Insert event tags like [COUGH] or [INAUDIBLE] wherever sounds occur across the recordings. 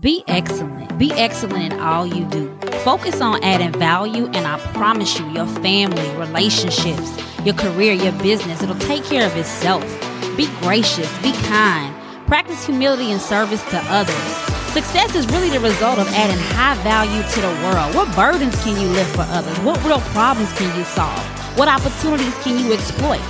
Be excellent. Be excellent in all you do. Focus on adding value, and I promise you, your family, relationships, your career, your business, it'll take care of itself. Be gracious, be kind, practice humility and service to others. Success is really the result of adding high value to the world. What burdens can you lift for others? What real problems can you solve? What opportunities can you exploit?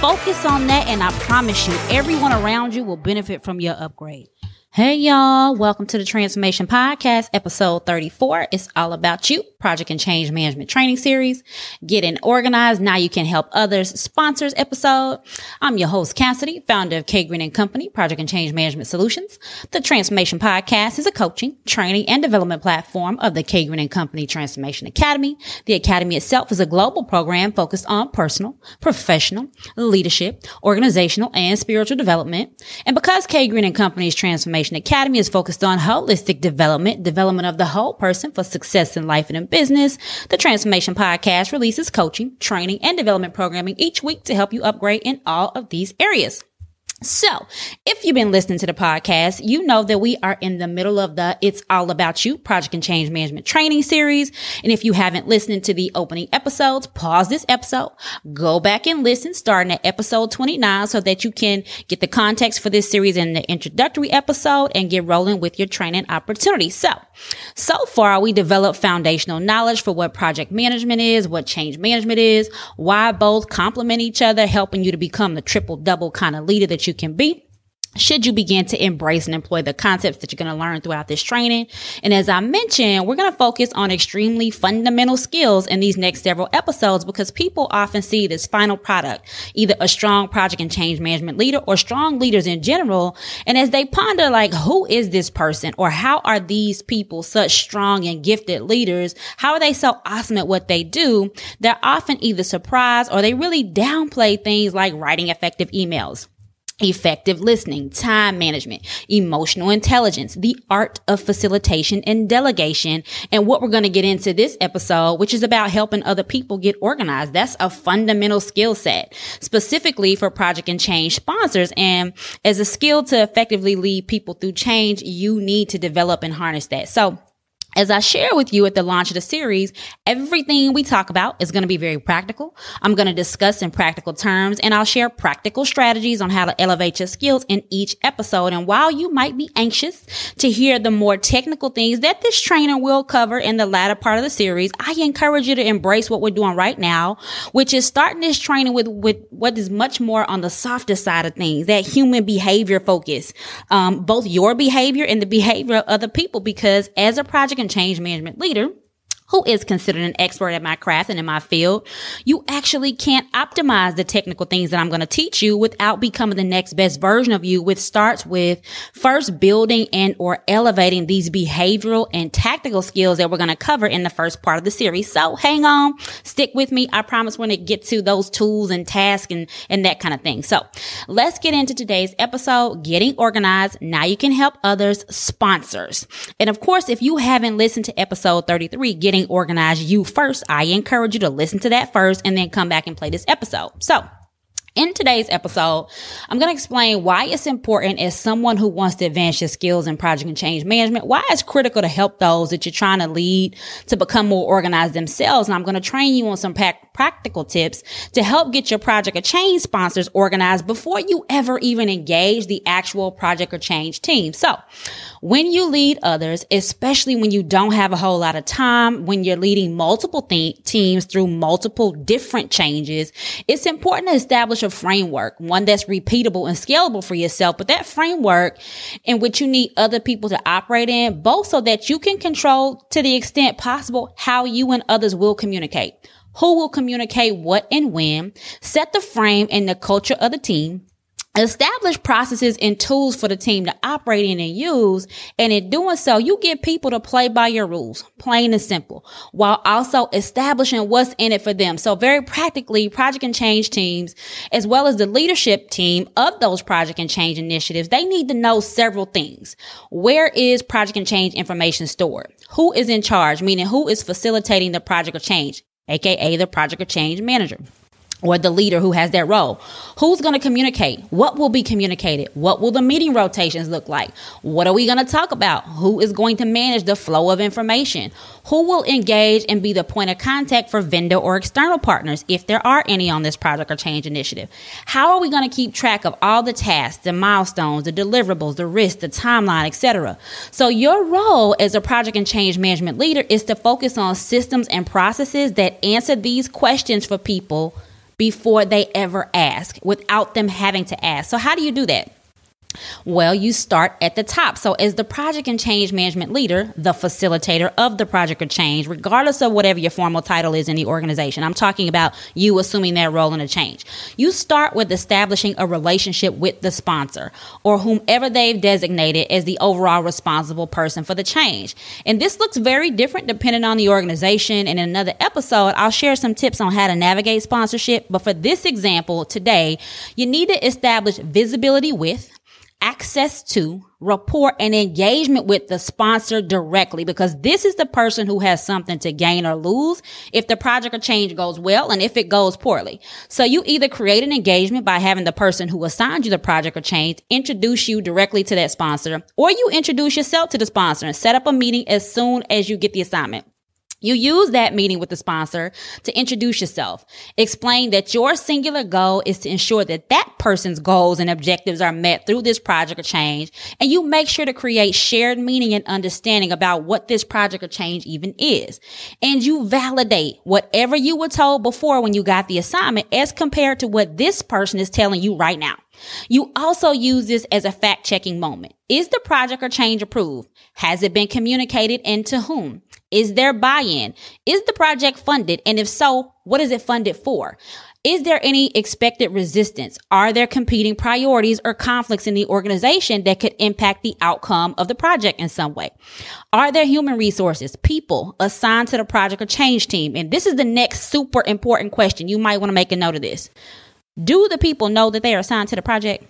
Focus on that, and I promise you, everyone around you will benefit from your upgrade. Hey y'all, welcome to the Transformation Podcast, episode 34. It's all about you, project and change management training series. Getting organized. Now you can help others. Sponsors episode. I'm your host, Cassidy, founder of K Green and Company, project and change management solutions. The Transformation Podcast is a coaching, training, and development platform of the K Green and Company Transformation Academy. The Academy itself is a global program focused on personal, professional, leadership, organizational, and spiritual development. And because K Green and Company's transformation Transformation Academy is focused on holistic development, development of the whole person for success in life and in business. The Transformation Podcast releases coaching, training, and development programming each week to help you upgrade in all of these areas. So, if you've been listening to the podcast, you know that we are in the middle of the It's All About You Project and Change Management Training Series. And if you haven't listened to the opening episodes, pause this episode, go back and listen starting at episode 29 so that you can get the context for this series in the introductory episode and get rolling with your training opportunity. So, so far we developed foundational knowledge for what project management is, what change management is, why both complement each other, helping you to become the triple double kind of leader that you you can be should you begin to embrace and employ the concepts that you're going to learn throughout this training. And as I mentioned, we're going to focus on extremely fundamental skills in these next several episodes because people often see this final product, either a strong project and change management leader or strong leaders in general. And as they ponder, like, who is this person or how are these people such strong and gifted leaders? How are they so awesome at what they do? They're often either surprised or they really downplay things like writing effective emails effective listening, time management, emotional intelligence, the art of facilitation and delegation, and what we're going to get into this episode, which is about helping other people get organized. That's a fundamental skill set, specifically for project and change sponsors. And as a skill to effectively lead people through change, you need to develop and harness that. So as I share with you at the launch of the series, everything we talk about is going to be very practical. I'm going to discuss in practical terms and I'll share practical strategies on how to elevate your skills in each episode. And while you might be anxious to hear the more technical things that this trainer will cover in the latter part of the series, I encourage you to embrace what we're doing right now, which is starting this training with, with what is much more on the softer side of things, that human behavior focus, um, both your behavior and the behavior of other people. Because as a project change management leader, who is considered an expert at my craft and in my field, you actually can't optimize the technical things that I'm going to teach you without becoming the next best version of you, which starts with first building and or elevating these behavioral and tactical skills that we're going to cover in the first part of the series. So hang on, stick with me. I promise when it gets to those tools and tasks and, and that kind of thing. So let's get into today's episode, getting organized. Now you can help others sponsors. And of course, if you haven't listened to episode 33, getting getting organized you first, I encourage you to listen to that first and then come back and play this episode. So in today's episode, I'm going to explain why it's important as someone who wants to advance your skills in project and change management, why it's critical to help those that you're trying to lead to become more organized themselves. And I'm going to train you on some practical tips to help get your project or change sponsors organized before you ever even engage the actual project or change team. So when you lead others, especially when you don't have a whole lot of time, when you're leading multiple th- teams through multiple different changes, it's important to establish a framework, one that's repeatable and scalable for yourself, but that framework in which you need other people to operate in, both so that you can control to the extent possible how you and others will communicate who will communicate what and when, set the frame and the culture of the team, establish processes and tools for the team to operate in and use. And in doing so, you get people to play by your rules, plain and simple, while also establishing what's in it for them. So very practically, project and change teams, as well as the leadership team of those project and change initiatives, they need to know several things. Where is project and change information stored? Who is in charge? Meaning who is facilitating the project of change? Aka the project or change manager. Or the leader who has that role. Who's going to communicate? What will be communicated? What will the meeting rotations look like? What are we going to talk about? Who is going to manage the flow of information? Who will engage and be the point of contact for vendor or external partners if there are any on this project or change initiative? How are we going to keep track of all the tasks, the milestones, the deliverables, the risks, the timeline, etc.? So your role as a project and change management leader is to focus on systems and processes that answer these questions for people before they ever ask without them having to ask. So, how do you do that? Well, you start at the top. So, as the project and change management leader, the facilitator of the project or change, regardless of whatever your formal title is in the organization, I'm talking about you assuming that role in a change. You start with establishing a relationship with the sponsor or whomever they've designated as the overall responsible person for the change. And this looks very different depending on the organization. And in another episode, I'll share some tips on how to navigate sponsorship. But for this example today, you need to establish visibility with access to, rapport, and engagement with the sponsor directly because this is the person who has something to gain or lose if the project or change goes well and if it goes poorly. So you either create an engagement by having the person who assigned you the project or change introduce you directly to that sponsor, or you introduce yourself to the sponsor and set up a meeting as soon as you get the assignment. You use that meeting with the sponsor to introduce yourself. Explain that your singular goal is to ensure that that person's goals and objectives are met through this project or change. And you make sure to create shared meaning and understanding about what this project or change even is. And you validate whatever you were told before when you got the assignment as compared to what this person is telling you right now. You also use this as a fact checking moment. Is the project or change approved? Has it been communicated and to whom? Is there buy-in? Is the project funded? And if so, what is it funded for? Is there any expected resistance? Are there competing priorities or conflicts in the organization that could impact the outcome of the project in some way? Are there human resources, people assigned to the project or change team? And this is the next super important question. You might want to make a note of this. Do the people know that they are assigned to the project?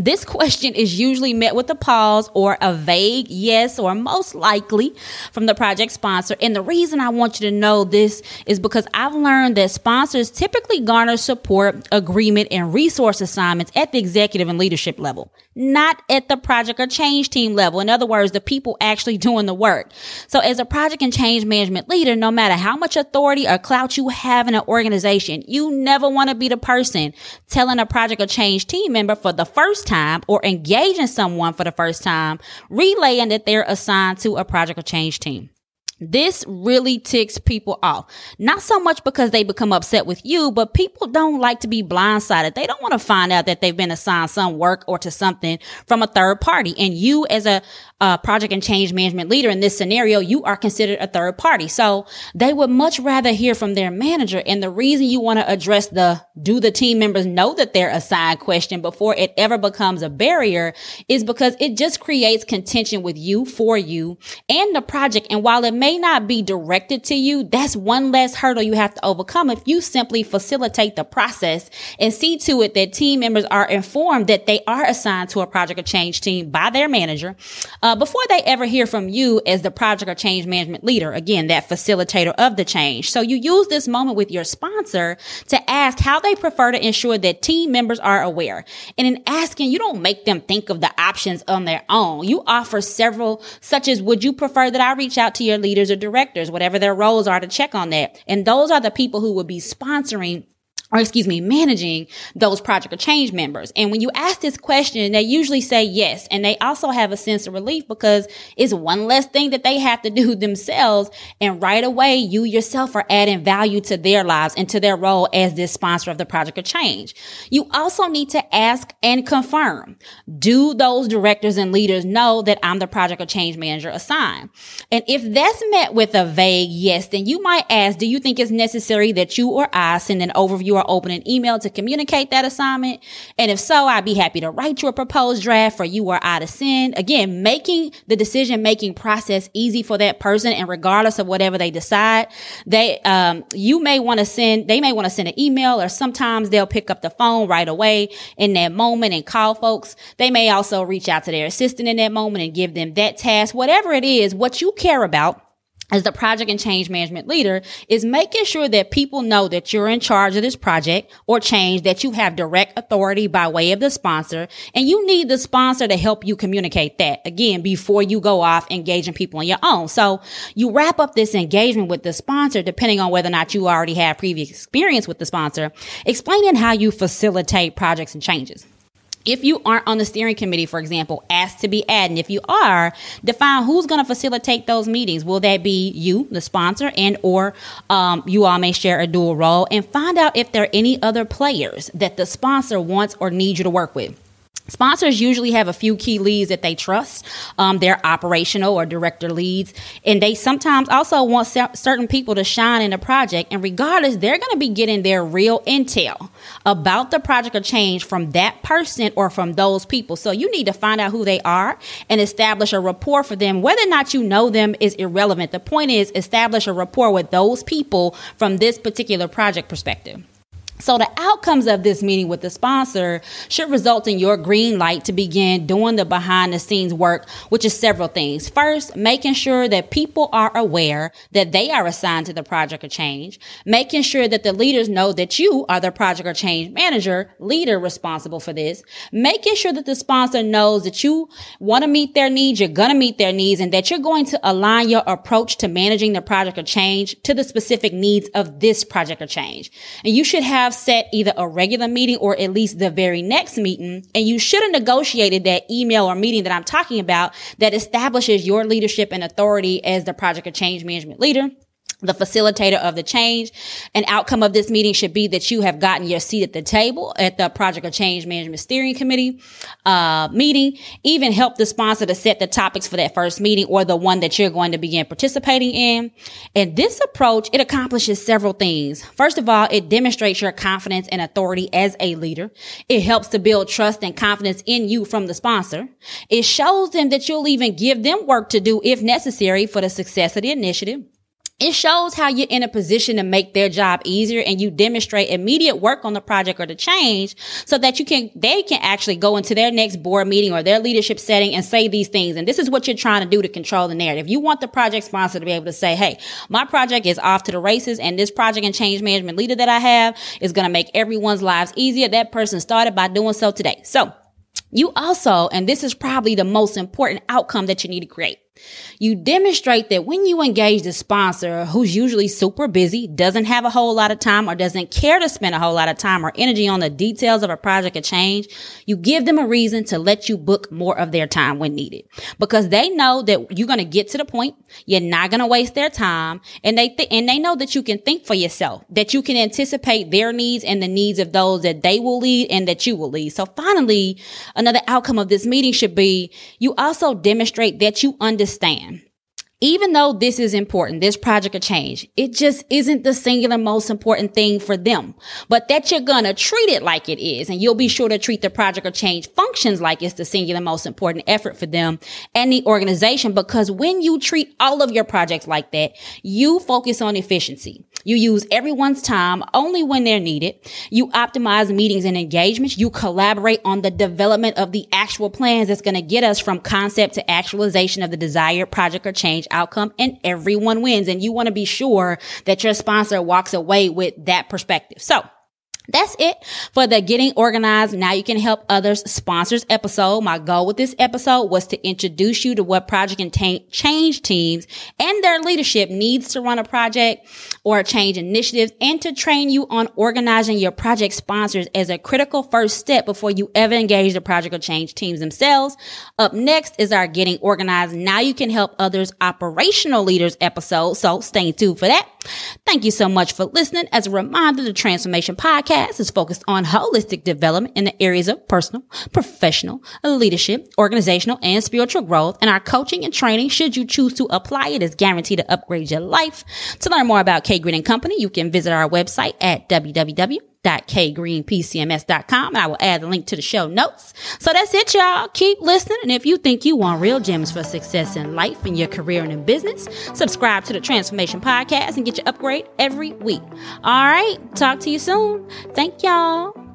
This question is usually met with a pause or a vague yes or most likely from the project sponsor. And the reason I want you to know this is because I've learned that sponsors typically garner support, agreement, and resource assignments at the executive and leadership level, not at the project or change team level. In other words, the people actually [LAUGHS] doing the work. So as a project and change management leader, no matter how much authority or clout you have in an organization, you never want to be the person telling a project or change team member for the first time or engaging someone for the first time, relaying that they're assigned to a project or change team. This really ticks people off. Not so much because they become upset with you, but people don't like to be blindsided. They don't want to find out that they've been assigned some work or to something from a third party. And you as a uh, project and change management leader in this scenario, you are considered a third party. So they would much rather hear from their manager. And the reason you want to address the do the team members know that they're assigned question before it ever becomes a barrier is because it just creates contention with you for you and the project. And while it may not be directed to you, that's one less hurdle you have to overcome if you simply facilitate the process and see to it that team members are informed that they are assigned to a project or change team by their manager uh, before they ever hear from you as the project or change management leader, again, that facilitator of the change. So you use this moment with your sponsor to ask how they prefer to ensure that team members are aware. And in asking, you don't make them think of the options on their own. You offer several, such as, would you prefer that I reach out to your leaders or directors, whatever their roles are to check on that? And those are the people who will be sponsoring or excuse me, managing those project or change members. And when you ask this question, they usually say yes. And they also have a sense of relief because it's one less thing that they have to do [LAUGHS] themselves. And right away, you yourself are adding value to their lives and to their role as this sponsor of the project or change. You also need to ask and confirm. Do those directors and leaders know that I'm the project or change manager assigned? And if that's met with a vague yes, then you might ask, do you think it's necessary that you or I send an overview are open an email to communicate that assignment? And if so, I'd be happy to write you a proposed draft for you or I to send. Again, making the decision making process easy for that person. And regardless of whatever they decide, they, um, you may want to send, they may want to send an email or sometimes they'll pick up the phone right away in that moment and call folks. They may also reach out to their assistant in that moment and give them that task. Whatever it is, what you care about as the project and change management leader is making sure that people know that you're in charge of this project or change, that you have direct authority by way of the sponsor, and you need the sponsor to help you communicate that again before you go off engaging people on your own. So you wrap up this engagement with the sponsor, depending on whether or not you already have previous experience with the sponsor, explaining how you facilitate projects and changes if you aren't on the steering committee, for example, ask to be added. And if you are, define who's going to facilitate those meetings. Will that be you, the sponsor, and or um, you all may share a dual role? And find out if there are any other players that the sponsor wants or needs you to work with. Sponsors usually have a few key leads that they trust. Um, they're operational or director leads, and they sometimes also want certain people to shine in the project. And regardless, they're going to be getting their real intel about the project or change from that person or from those people. So you need to find out who they are and establish a rapport for them. Whether or not you know them is irrelevant. The point is establish a rapport with those people from this particular project perspective. So the outcomes of this meeting with the sponsor should result in your green light to begin doing the behind the scenes work, which is several things. First, making sure that people are aware that they are assigned to the project or change, making sure that the leaders know that you are the project or change manager, leader responsible for this, making sure that the sponsor knows that you want to meet their needs, you're going to meet their needs, and that you're going to align your approach to managing the project or change to the specific needs of this project or change. And you should have have set either a regular meeting or at least the very next meeting. And you should have negotiated that email or meeting that I'm talking about that establishes your leadership and authority as the project or change management leader the facilitator of the change. An outcome of this meeting should be that you have gotten your seat at the table at the Project of Change Management Steering Committee uh, meeting. Even help the sponsor to set the topics for that first meeting or the one that you're going to begin participating in. And this approach, it accomplishes several things. First of all, it demonstrates your confidence and authority as a leader. It helps to build trust and confidence in you from the sponsor. It shows them that you'll even give them work to do if necessary for the success of the initiative. It shows how you're in a position to make their job easier and you demonstrate immediate work on the project or the change so that you can, they can actually go into their next board meeting or their leadership setting and say these things. And this is what you're trying to do to control the narrative. You want the project sponsor to be able to say, Hey, my project is off to the races and this project and change management leader that I have is going to make everyone's lives easier. That person started by doing so today. So you also, and this is probably the most important outcome that you need to create you demonstrate that when you engage the sponsor who's usually super busy, doesn't have a whole lot of time or doesn't care to spend a whole lot of time or energy on the details of a project or change, you give them a reason to let you book more of their time when needed because they know that you're going to get to the point. You're not going to waste their time and they, th- and they know that you can think for yourself, that you can anticipate their needs and the needs of those that they will lead and that you will lead. So finally, another outcome of this meeting should be you also demonstrate that you understand understand even though this is important, this project of change, it just isn't the singular most important thing for them. But that you're gonna treat it like it is, and you'll be sure to treat the project of change functions like it's the singular most important effort for them and the organization. Because when you treat all of your projects like that, you focus on efficiency. You use everyone's time only when they're needed. You optimize meetings and engagements. You collaborate on the development of the actual plans that's going to get us from concept to actualization of the desired project or change outcome and everyone wins. And you want to be sure that your sponsor walks away with that perspective. So that's it for the Getting Organized Now You Can Help Others sponsors episode. My goal with this episode was to introduce you to what project and t- change teams and their leadership needs to run a project or a change initiative and to train you on organizing your project sponsors as a critical first step before you ever engage the project or change teams themselves. Up next is our Getting Organized Now You Can Help Others operational leaders episode. So stay tuned for that. Thank you so much for listening. As a reminder, the Transformation Podcast is focused on holistic development in the areas of personal, professional, leadership, organizational, and spiritual growth. And our coaching and training, should you choose to apply it, is guaranteed to upgrade your life. To learn more about K Green and Company, you can visit our website at www www.kgreenpcms.com and I will add the link to the show notes. So that's it, y'all. Keep listening. And if you think you want real gems for success in life, in your career, and in business, subscribe to the Transformation Podcast and get your upgrade every week. All right. Talk to you soon. Thank y'all.